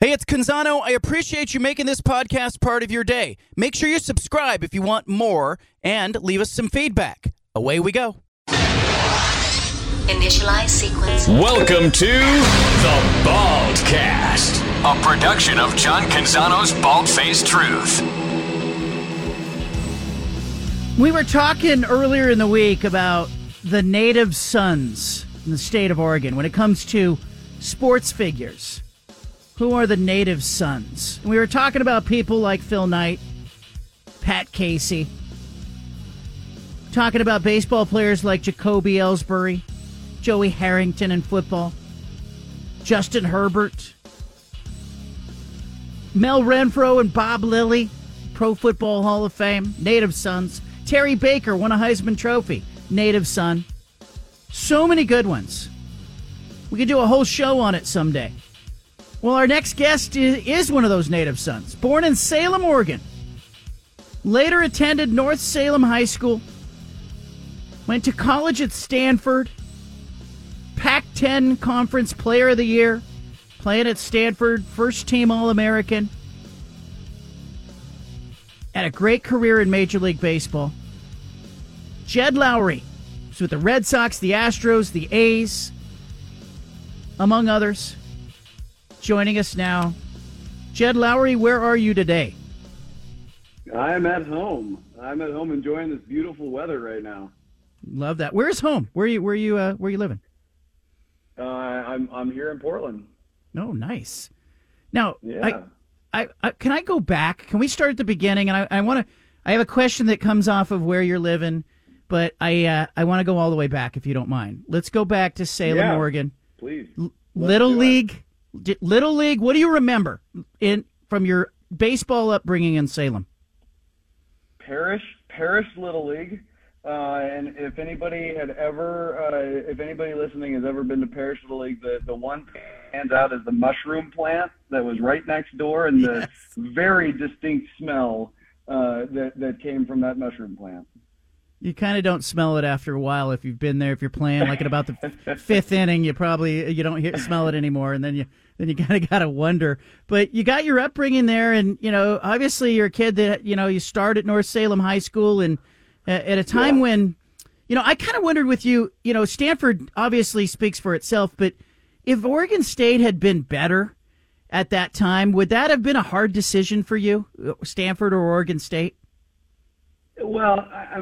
Hey, it's Canzano. I appreciate you making this podcast part of your day. Make sure you subscribe if you want more and leave us some feedback. Away we go. Initialize sequence. Welcome to the Baldcast, a production of John Canzano's Bald Faced Truth. We were talking earlier in the week about the native sons in the state of Oregon when it comes to sports figures. Who are the native sons? We were talking about people like Phil Knight, Pat Casey, talking about baseball players like Jacoby Ellsbury, Joey Harrington in football, Justin Herbert, Mel Renfro and Bob Lilly, Pro Football Hall of Fame, native sons. Terry Baker won a Heisman Trophy, native son. So many good ones. We could do a whole show on it someday. Well, our next guest is one of those native sons. Born in Salem, Oregon. Later attended North Salem High School. Went to college at Stanford. Pac 10 Conference Player of the Year. Playing at Stanford. First team All American. Had a great career in Major League Baseball. Jed Lowrie was with the Red Sox, the Astros, the A's, among others joining us now. Jed Lowrie, where are you today? I'm at home. I'm at home enjoying this beautiful weather right now. Love that. Where's home? Where are you? Where are you? Uh, where are you living? Uh, I'm I'm here in Portland. Oh, nice. Now, yeah. I, I, I, can I go back? Can we start at the beginning? And I, I want to. I have a question that comes off of where you're living, but I uh, I want to go all the way back if you don't mind. Let's go back to Salem, yeah, Oregon. Please. L- Little League. Little League. What do you remember in from your baseball upbringing in Salem? Parrish Parrish Little League. Uh, and if anybody had ever, uh, if anybody listening has ever been to Parrish Little League, the, the one stands out is the mushroom plant that was right next door and the Yes. very distinct smell uh, that, that came from that mushroom plant. You kind of don't smell it after a while if you've been there. If you're playing like at about the fifth inning, you probably you don't hear, smell it anymore, and then you then you kind of got to wonder. But you got your upbringing there, and you know obviously you're a kid that you know you start at North Salem High School, and uh, at a time Yeah. when you know I kind of wondered with you. You know Stanford obviously speaks for itself, but if Oregon State had been better at that time, would that have been a hard decision for you, Stanford or Oregon State? Well, I,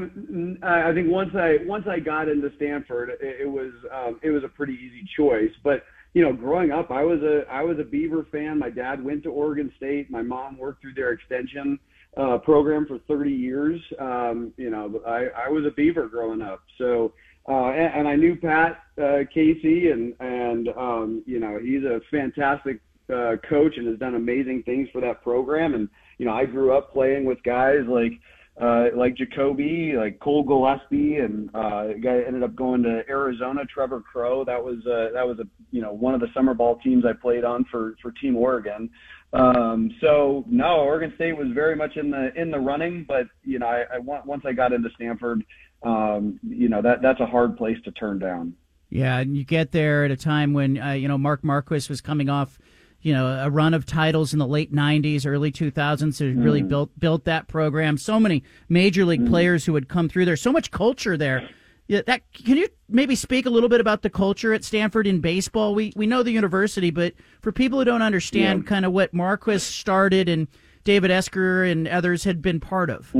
I I think once I once I got into Stanford, it, it was um, it was a pretty easy choice. But you know, growing up, I was a I was a Beaver fan. My dad went to Oregon State. My mom worked through their extension uh, program for 30 years. Um, you know, I, I was a Beaver growing up. So, uh, and, and I knew Pat uh, Casey, and and um, you know, he's a fantastic uh, coach and has done amazing things for that program. And you know, I grew up playing with guys like uh, like Jacoby, like Cole Gillespie, and uh, guy ended up going to Arizona, Trevor Crowe. That was uh, that was a you know one of the summer ball teams I played on for for Team Oregon. Um, so no, Oregon State was very much in the in the running, but you know I, I once I got into Stanford, um, you know that that's a hard place to turn down. Yeah, and you get there at a time when uh, you know Mark Marquess was coming off, you know, a run of titles in the late '90s, early 2000s. So it really built built that program. So many major league players who had come through there. So much culture there. Yeah, that can you maybe speak a little bit about the culture at Stanford in baseball? We we know the university, but for people who don't understand, Yeah. kind of what Marquess started and David Esquer and others had been part of.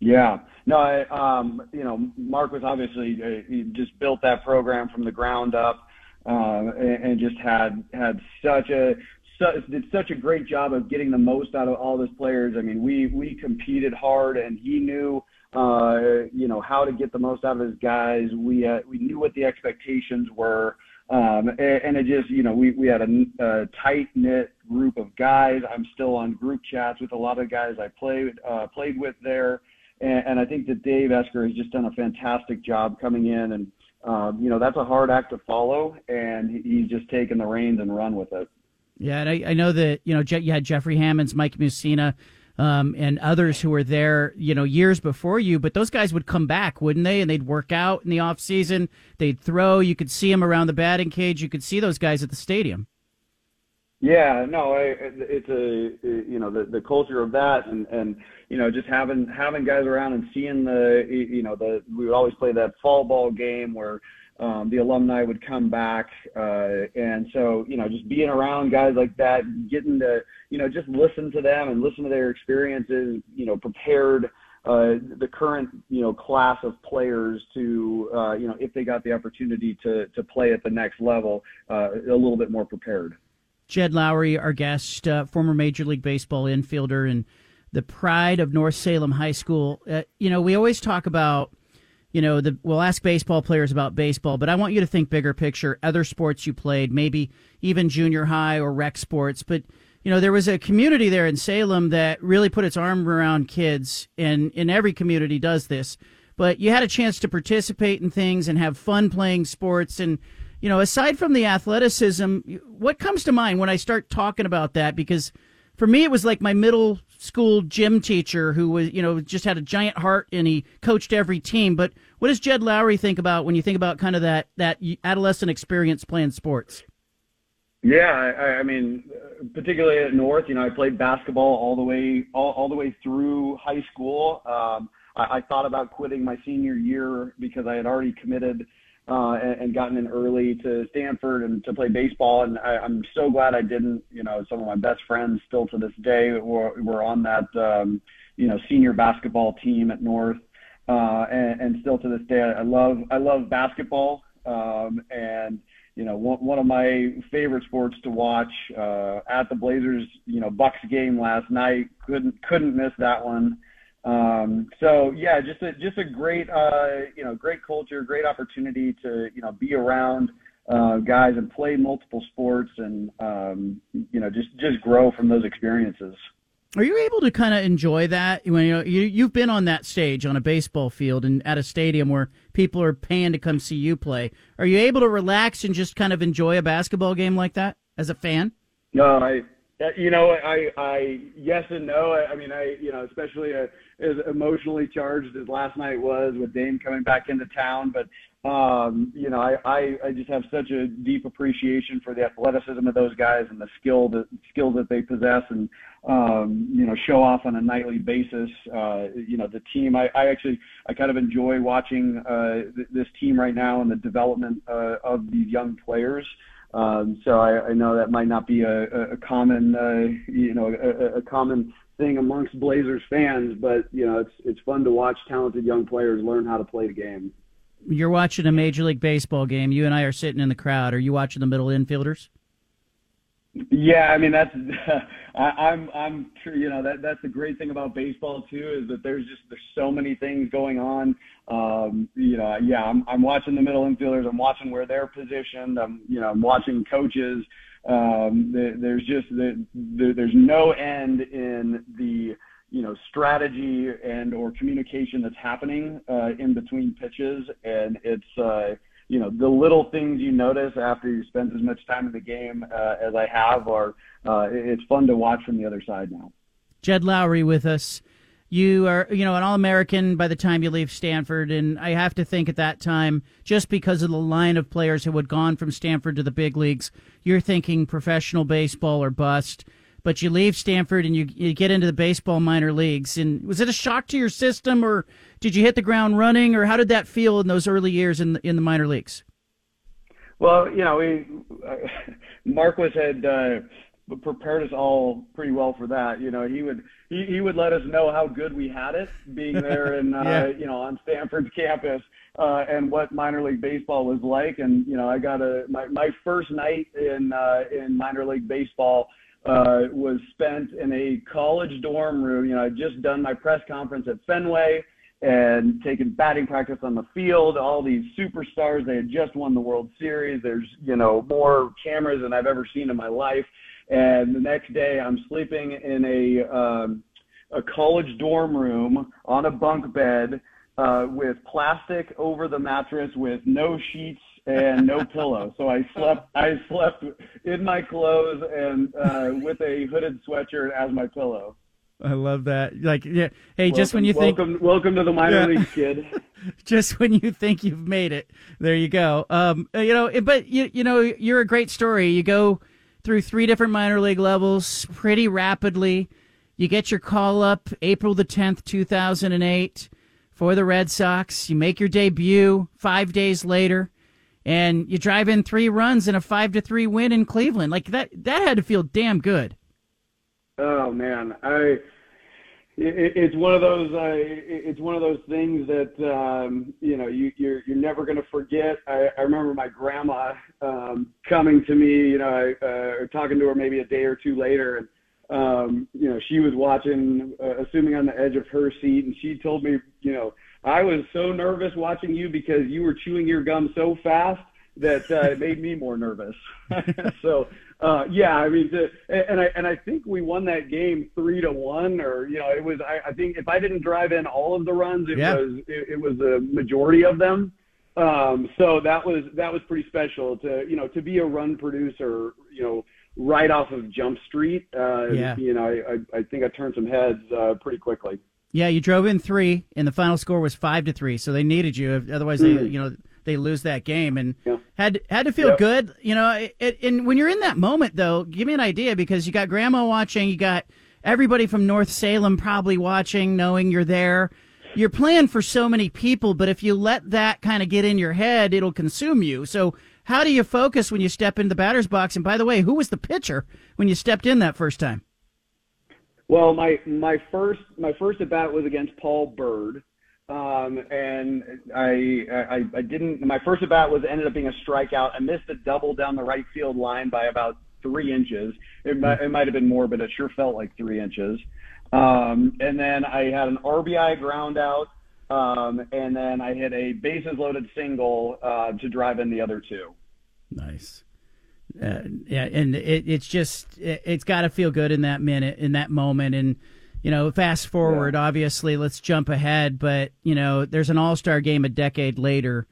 Yeah. No, I, um, you know, Mark was obviously uh, he just built that program from the ground up, uh, and, and just had had such a did such a great job of getting the most out of all his players. I mean, we we competed hard, and he knew, uh, you know, how to get the most out of his guys. We uh, we knew what the expectations were. Um, and, and it just, you know, we, we had a, a tight knit group of guys. I'm still on group chats with a lot of guys I played, uh, played with there. And, and I think that Dave Esquer has just done a fantastic job coming in and, um, you know, that's a hard act to follow and he's just taken the reins and run with it. Yeah, and I, I know that you know Je- you had Jeffrey Hammonds, Mike Mussina, um, and others who were there, you know, years before you. But those guys would come back, wouldn't they? And they'd work out in the off season. They'd throw. You could see them around the batting cage. You could see those guys at the stadium. Yeah, no, I, it's a you know the the culture of that, and and you know just having having guys around and seeing the you know the we would always play that fall ball game where um, the alumni would come back, uh, and so you know just being around guys like that, getting to you know just listen to them and listen to their experiences, you know prepared. Uh, the current you know class of players to uh, you know if they got the opportunity to to play at the next level uh, a little bit more prepared. Jed Lowrie, our guest, uh, former Major League Baseball infielder and the pride of North Salem High School. Uh, you know, we always talk about, you know, the we'll ask baseball players about baseball, but I want you to think bigger picture, other sports you played, maybe even junior high or rec sports. But, you know, there was a community there in Salem that really put its arm around kids, and in every community does this. But you had a chance to participate in things and have fun playing sports and you know, aside from the athleticism, what comes to mind when I start talking about that? Because for me, it was like my middle school gym teacher who was, you know, just had a giant heart and he coached every team. But what does Jed Lowrie think about when you think about kind of that that adolescent experience playing sports? Yeah, I, I mean, particularly at North, you know, I played basketball all the way all, all the way through high school. Um, I, I thought about quitting my senior year because I had already committed uh, and, and gotten in early to Stanford and to play baseball. And I, I'm so glad I didn't. You know, some of my best friends still to this day were, were on that, um, you know, senior basketball team at North. Uh, and, and still to this day, I love I love basketball. Um, and you know, one, one of my favorite sports to watch uh, at the Blazers, you know, Bucks game last night. Couldn't couldn't miss that one. Um, so yeah, just a just a great uh, you know great culture, great opportunity to you know be around uh, guys and play multiple sports and um, you know just just grow from those experiences. Are you able to kind of enjoy that when you know you you've been on that stage on a baseball field and at a stadium where people are paying to come see you play? Are you able to relax and just kind of enjoy a basketball game like that as a fan? No, I you know, I, I, yes and no. I, I mean, I, you know, especially a, as emotionally charged as last night was with Dame coming back into town. But, um, you know, I, I, I just have such a deep appreciation for the athleticism of those guys and the skill that skills that they possess and, um, you know, show off on a nightly basis. Uh, you know, the team, I, I actually, I kind of enjoy watching, uh, th- this team right now and the development, uh, of these young players. Um, so I, I know that might not be a, a common, uh, you know, a, a common thing amongst Blazers fans, but you know, it's it's fun to watch talented young players learn how to play the game. You're watching a Major League Baseball game. You and I are sitting in the crowd. Are you watching the middle infielders? Yeah, I mean that's I, I'm I'm sure you know that that's the great thing about baseball too is that there's just there's so many things going on. Um, you know, yeah, I'm I'm watching the middle infielders. I'm watching where they're positioned. I'm you know I'm watching coaches. Um, the, there's just the, the, there's no end in the you know strategy and or communication that's happening uh, in between pitches, and it's. Uh, you know the little things you notice after you spend as much time in the game uh, as I have are uh, it's fun to watch from the other side now. Jed Lowrie with us. You are, you know, an All American by the time you leave Stanford, and I have to think at that time, just because of the line of players who had gone from Stanford to the big leagues, you're thinking professional baseball or bust but you leave Stanford and you, you get into the baseball minor leagues. And was it a shock to your system, or did you hit the ground running, or how did that feel in those early years in the, in the minor leagues? Well, you know, we uh, Marquess had uh, prepared us all pretty well for that. You know, he would he, he would let us know how good we had it being there and uh, yeah. you know on Stanford's campus uh, and what minor league baseball was like. And you know, I got a my my first night in uh, in minor league baseball uh, was spent in a college dorm room. You know, I'd just done my press conference at Fenway and taken batting practice on the field. All these superstars, they had just won the World Series. There's, you know, more cameras than I've ever seen in my life. And the next day, I'm sleeping in a um, a college dorm room on a bunk bed uh, with plastic over the mattress with no sheets and no pillow. So I slept I slept in my clothes and uh, with a hooded sweatshirt as my pillow. I love that. Like, yeah. Hey, welcome, just when you think welcome, welcome to the minor yeah. league, kid. just when you think you've made it, there you go. Um, you know, but you you know, you're a great story. You go through three different minor league levels pretty rapidly. You get your call up April the 10th, 2008 for the Red Sox. You make your debut five days later and you drive in three runs and a five to three win in Cleveland. Like that, that had to feel damn good. Oh man, I it's one of those uh, it's one of those things that um, you know you, you're you're never going to forget. I, I remember my grandma um, coming to me, you know, uh, talking to her maybe a day or two later, and um, you know she was watching, uh, assuming on the edge of her seat, and she told me, you know, I was so nervous watching you because you were chewing your gum so fast that uh, it made me more nervous. so uh, yeah, I mean, to, and I and I think we won that game three to one, or you know, it was. I, I think if I didn't drive in all of the runs, it yeah. was it, it was a majority of them. Um, so that was that was pretty special to you know to be a run producer, you know, right off of Jump Street. Uh, yeah. You know, I I I think I turned some heads uh, pretty quickly. Yeah, you drove in three, and the final score was five to three. So they needed you. Otherwise, they you know they lose that game and yeah. had had to feel yep. good. You know, it, it, and when you're in that moment, though, give me an idea because you got grandma watching, you got everybody from North Salem probably watching, knowing you're there. You're playing for so many people, but if you let that kind of get in your head, it'll consume you. So, how do you focus when you step into the batter's box? And by the way, who was the pitcher when you stepped in that first time? Well, my my first my first at bat was against Paul Byrd, um, and I, I, I didn't. My first at bat was ended up being a strikeout. I missed a double down the right field line by about three inches. It might, it might have been more, but it sure felt like three inches. Um, and then I had an RBI ground out, um, and then I hit a bases loaded single uh, to drive in the other two. Nice. Uh, yeah, and it, it's just it, it's got to feel good in that minute, in that moment, and you know, fast forward, yeah. obviously, let's jump ahead, but, you know, there's an all star game a decade later.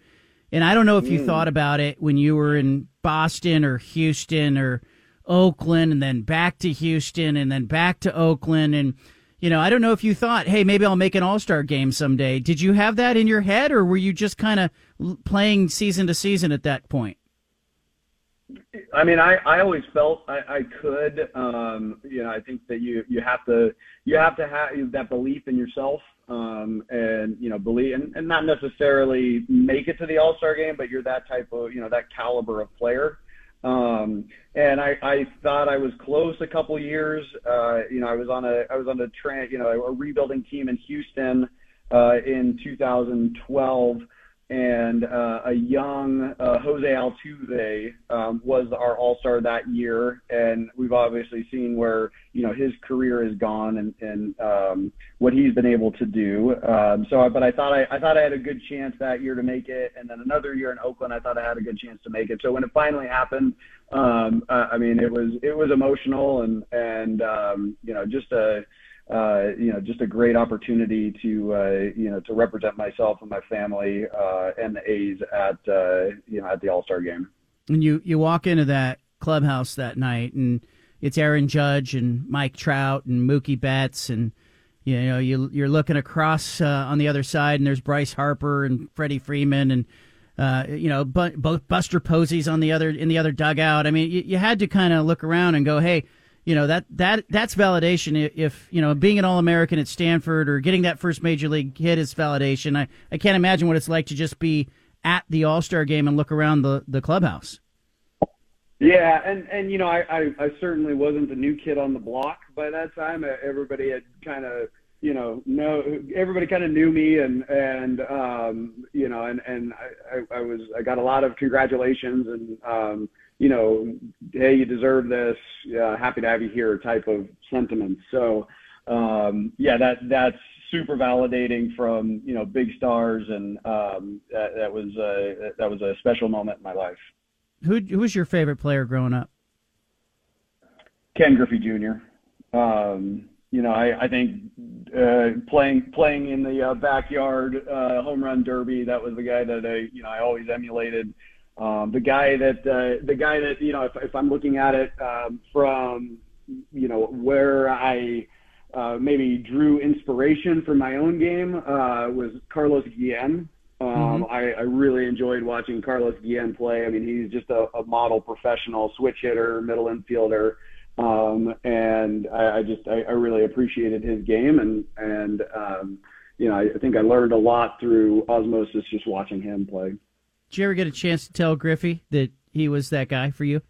And I don't know if you mm. thought about it when you were in Boston or Houston or Oakland and then back to Houston and then back to Oakland. And, you know, I don't know if you thought, hey, maybe I'll make an all star game someday. Did you have that in your head or were you just kind of playing season to season at that point? I mean, I, I always felt I, I could. Um, you know, I think that you you have to you have to have that belief in yourself, um, and you know, believe and, and not necessarily make it to the All Star game, but you're that type of you know that caliber of player. Um, and I, I thought I was close a couple years. Uh, you know, I was on a I was on a tra- you know a rebuilding team in Houston uh, in 2012 and uh, a young uh, Jose Altuve um, was our All Star that year, and we've obviously seen where you know his career has gone and, and um, what he's been able to do. Um, so, but I thought I, I thought I had a good chance that year to make it, and then another year in Oakland, I thought I had a good chance to make it. So when it finally happened, um, uh, I mean, it was it was emotional and and um, you know just a uh, you know, just a great opportunity to, uh, you know, to represent myself and my family uh, and the A's at, uh, you know, at the All Star game. And you you walk into that clubhouse that night, and it's Aaron Judge and Mike Trout and Mookie Betts, and you know you you're looking across uh, on the other side, and there's Bryce Harper and Freddie Freeman and. Uh, you know, both Buster Posey's on the other in the other dugout. I mean, you, you had to kind of look around and go, "Hey, you know that that that's validation. If you know being an All American at Stanford or getting that first major league hit is validation. I, I can't imagine what it's like to just be at the All Star game and look around the the clubhouse. Yeah, and and you know I, I I certainly wasn't the new kid on the block by that time. Everybody had kind of you know know everybody kind of knew me and and um you know and and I, I I was I got a lot of congratulations and um you know, hey, you deserve this. Uh, happy to have you here type of sentiment. So, um, yeah, that that's super validating from you know big stars, and um, that, that was a, that was a special moment in my life. Who who was your favorite player growing up? Ken Griffey Jr. Um, you know, I, I think uh, playing playing in the uh, backyard uh, home run derby, that was the guy that I you know I always emulated. Um, the guy that uh, the guy that you know, if, if I'm looking at it um, from you know where I uh, maybe drew inspiration from my own game uh, was Carlos Guillen. Um, mm-hmm. I, I really enjoyed watching Carlos Guillen play. I mean, he's just a, a model professional switch hitter, middle infielder. Um, and I, I just, I, I really appreciated his game and, and, um, you know, I, I think I learned a lot through osmosis just watching him play. Did you ever get a chance to tell Griffey that he was that guy for you?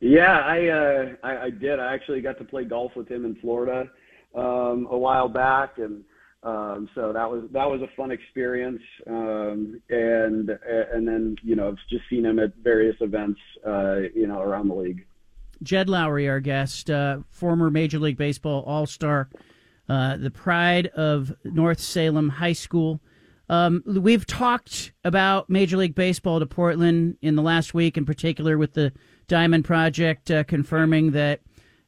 Yeah, I, uh, I, I did. I actually got to play golf with him in Florida um, a while back, and um, so that was that was a fun experience. Um, and and then you know I've just seen him at various events, uh, you know, around the league. Jed Lowrie, our guest, uh, former Major League Baseball All Star, uh, the pride of North Salem High School. Um, we've talked about Major League Baseball to Portland in the last week, in particular with the Diamond Project uh, confirming that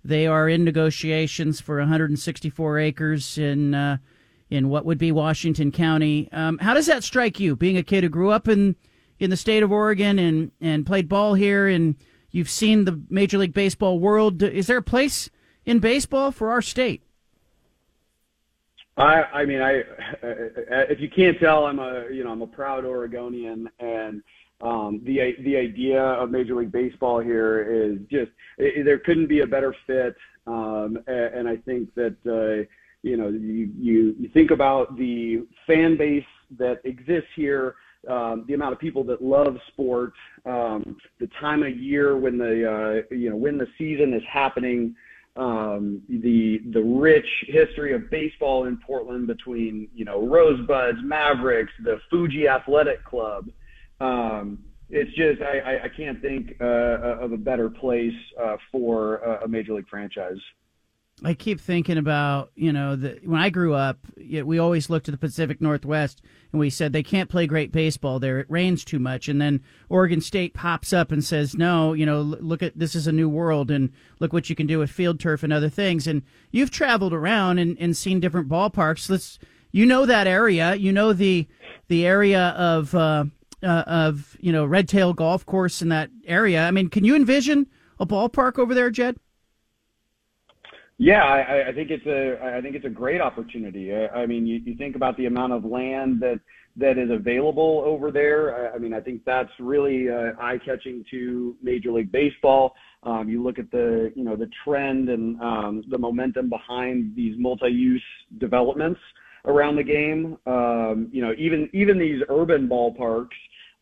they are in negotiations for 164 acres in uh, in what would be Washington County. Um, how does that strike you, being a kid who grew up in in the state of Oregon and and played ball here, and you've seen the Major League Baseball world? Is there a place in baseball for our state? I, I mean, I, if you can't tell, I'm a, you know, I'm a proud Oregonian, and um, the the idea of Major League Baseball here is just it, there couldn't be a better fit, um, and, and I think that uh, you know you, you you think about the fan base that exists here. Um, the amount of people that love sport, um, the time of year when the uh, you know when the season is happening, um, the the rich history of baseball in Portland between you know Rosebuds, Mavericks, the Fuji Athletic Club. Um, it's just I, I can't think uh, of a better place uh, for a major league franchise. I keep thinking about, you know, the, when I grew up, we always looked at the Pacific Northwest and we said they can't play great baseball there. It rains too much. And then Oregon State pops up and says, no, you know, look at this is a new world and look what you can do with field turf and other things. And you've traveled around and, and seen different ballparks. Let's, you know that area. You know the the area of uh, uh, of you know Red Tail Golf Course in that area. I mean, can you envision a ballpark over there, Jed? Yeah, I, I think it's a I think it's a great opportunity. I, I mean, you, you think about the amount of land that that is available over there. I, I mean, I think that's really uh, eye catching to Major League Baseball. Um, you look at the you know the trend and um, the momentum behind these multi-use developments around the game. Um, you know, even even these urban ballparks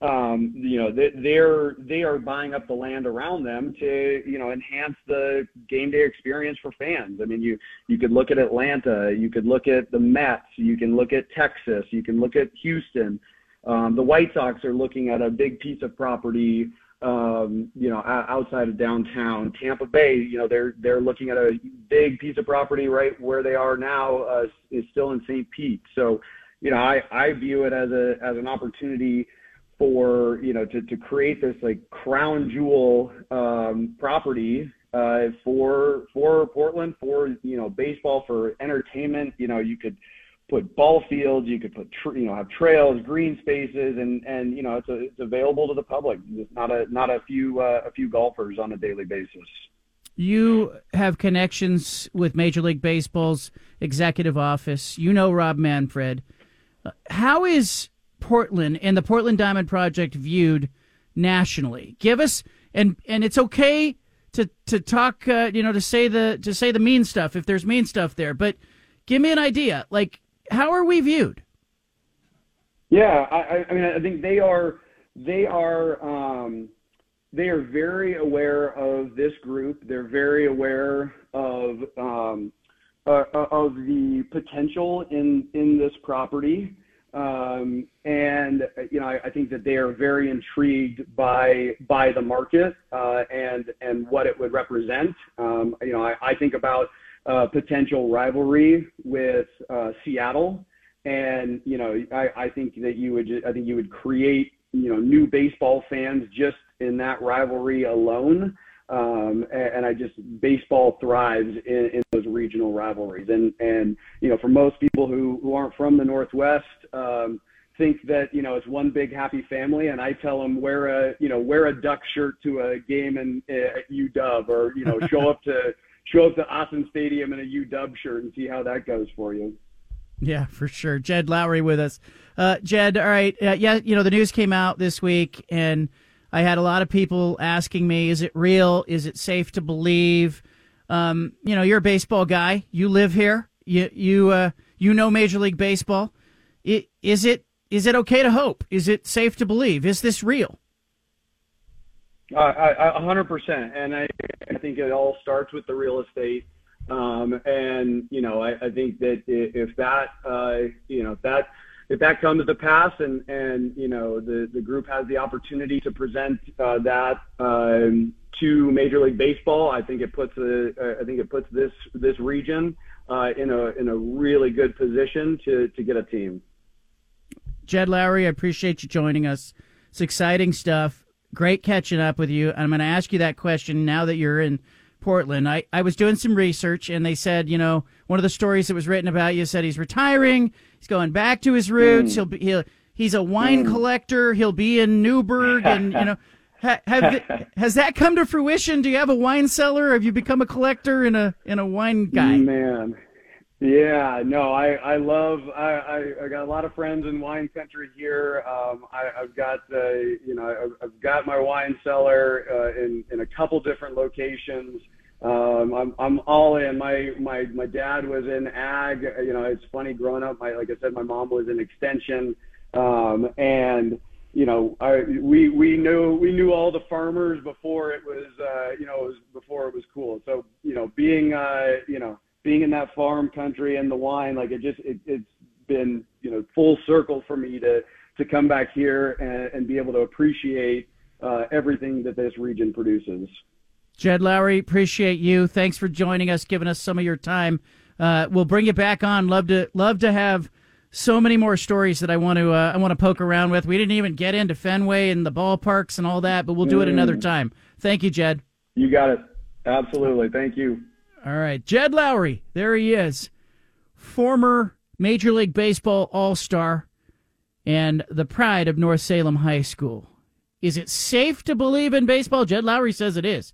um, you know, they, they're they are buying up the land around them to you know enhance the game day experience for fans. I mean, you you could look at Atlanta, you could look at the Mets, you can look at Texas, you can look at Houston. Um, the White Sox are looking at a big piece of property, um, you know, outside of downtown. Tampa Bay, you know, they're they're looking at a big piece of property right where they are now uh, is still in St. Pete. So, you know, I I view it as a as an opportunity for you know to, to create this like crown jewel um, property uh, for for Portland for you know baseball for entertainment. You know you could put ball fields, you could put you know have trails, green spaces, and and you know it's a, it's available to the public. It's not a not a few uh, a few golfers on a daily basis. You have connections with Major League Baseball's executive office. You know Rob Manfred. Uh, how is Portland and the Portland Diamond Project viewed nationally? Give us and and it's okay to to talk uh, you know to say the to say the mean stuff if there's mean stuff there, but give me an idea. Like how are we viewed? Yeah, I, I mean I think they are they are um, they are very aware of this group. They're very aware of um, uh, of the potential in in this property. Um, and you know, I, I, think that they are very intrigued by by the market uh, and and what it would represent. Um, you know, I, I think about uh, potential rivalry with uh, Seattle, and you know, I, I think that you would I think you would create you know new baseball fans just in that rivalry alone. Um, and, and, I just baseball thrives in, in, those regional rivalries. And and you know, for most people who who aren't from the Northwest, um, think that you know it's one big happy family. And I tell them wear a you know wear a duck shirt to a game in uh, at UW, or you know show up to show up to Autzen Stadium in a UW shirt and see how that goes for you. Yeah, for sure. Jed Lowrie with us Uh, Jed, all right. Uh, yeah, you know, the news came out this week, and I had a lot of people asking me, is it real? Is it safe to believe? Um, you know, you're a baseball guy. You live here. You, you, uh, you know Major League Baseball. It, is it, is it okay to hope? Is it safe to believe? Is this real? A hundred percent, and I, I think it all starts with the real estate. Um, and you know, I, I think that if that, uh, you know, that if that comes to pass, and and you know, the the group has the opportunity to present uh, that um, to Major League Baseball, I think it puts a, I think it puts this this region uh, in a in a really good position to to get a team. Jed Lowrie, I appreciate you joining us. It's exciting stuff. Great catching up with you. I'm going to ask you that question now that you're in Portland. I, I was doing some research and they said, you know, one of the stories that was written about you said he's retiring. He's going back to his roots. Mm. He'll be, he'll, he's a wine mm. collector. He'll be in Newberg and, you know, ha, have, has that come to fruition? Do you have a wine cellar? Have you become a collector and a, and a wine guy? Man, yeah, no, I I love I, I I got a lot of friends in wine country here. Um, I, I've got uh, you know I've, I've got my wine cellar uh, in in a couple different locations. Um, I'm I'm all in. My my my dad was in ag. You know, it's funny growing up. My like I said, my mom was in extension, um, and you know, I we we knew we knew all the farmers before it was uh, you know it was before it was cool. So you know, being uh, you know being in that farm country and the wine, like it just it, it's been you know full circle for me to to come back here and, and be able to appreciate uh, everything that this region produces. Jed Lowrie, appreciate you. Thanks for joining us, giving us some of your time. Uh, we'll bring you back on. Love to love to have so many more stories that I want to uh, I want to poke around with. We didn't even get into Fenway and the ballparks and all that, but we'll do it another mm. time. Thank you, Jed. You got it. Absolutely. Thank you. All right. Jed Lowrie. there he is. Former Major League Baseball All Star and the pride of North Salem High School. Is it safe to believe in baseball? Jed Lowrie says it is.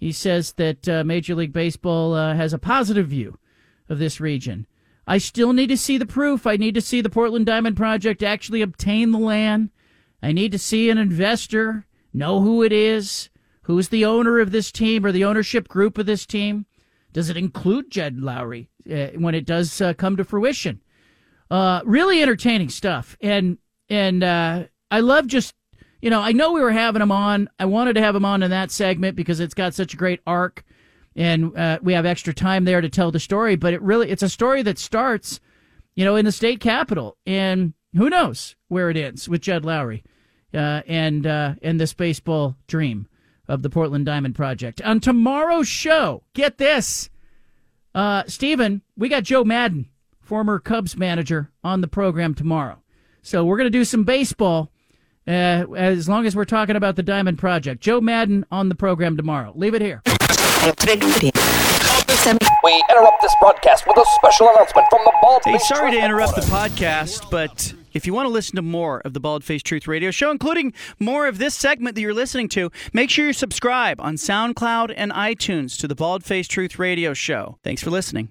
He says that uh, Major League Baseball uh, has a positive view of this region. I still need to see the proof. I need to see the Portland Diamond Project actually obtain the land. I need to see an investor, know who it is, who's the owner of this team or the ownership group of this team. Does it include Jed Lowrie uh, when it does uh, come to fruition? Uh, really entertaining stuff, and and uh, I love just you know I know we were having him on. I wanted to have him on in that segment because it's got such a great arc, and uh, we have extra time there to tell the story. But it really it's a story that starts, you know, in the state capitol, and who knows where it ends with Jed Lowrie, uh, and and this baseball dream of the Portland Diamond Project. On tomorrow's show, get this, uh, Stephen, we got Joe Maddon, former Cubs manager, on the program tomorrow. So we're going to do some baseball uh, as long as we're talking about the Diamond Project. Joe Maddon on the program tomorrow. Leave it here. We interrupt this broadcast with a special announcement from the Bald. Hey, sorry to interrupt the podcast, but if you want to listen to more of the Bald Face Truth Radio Show, including more of this segment that you're listening to, make sure you subscribe on SoundCloud and iTunes to the Bald Face Truth Radio Show. Thanks for listening.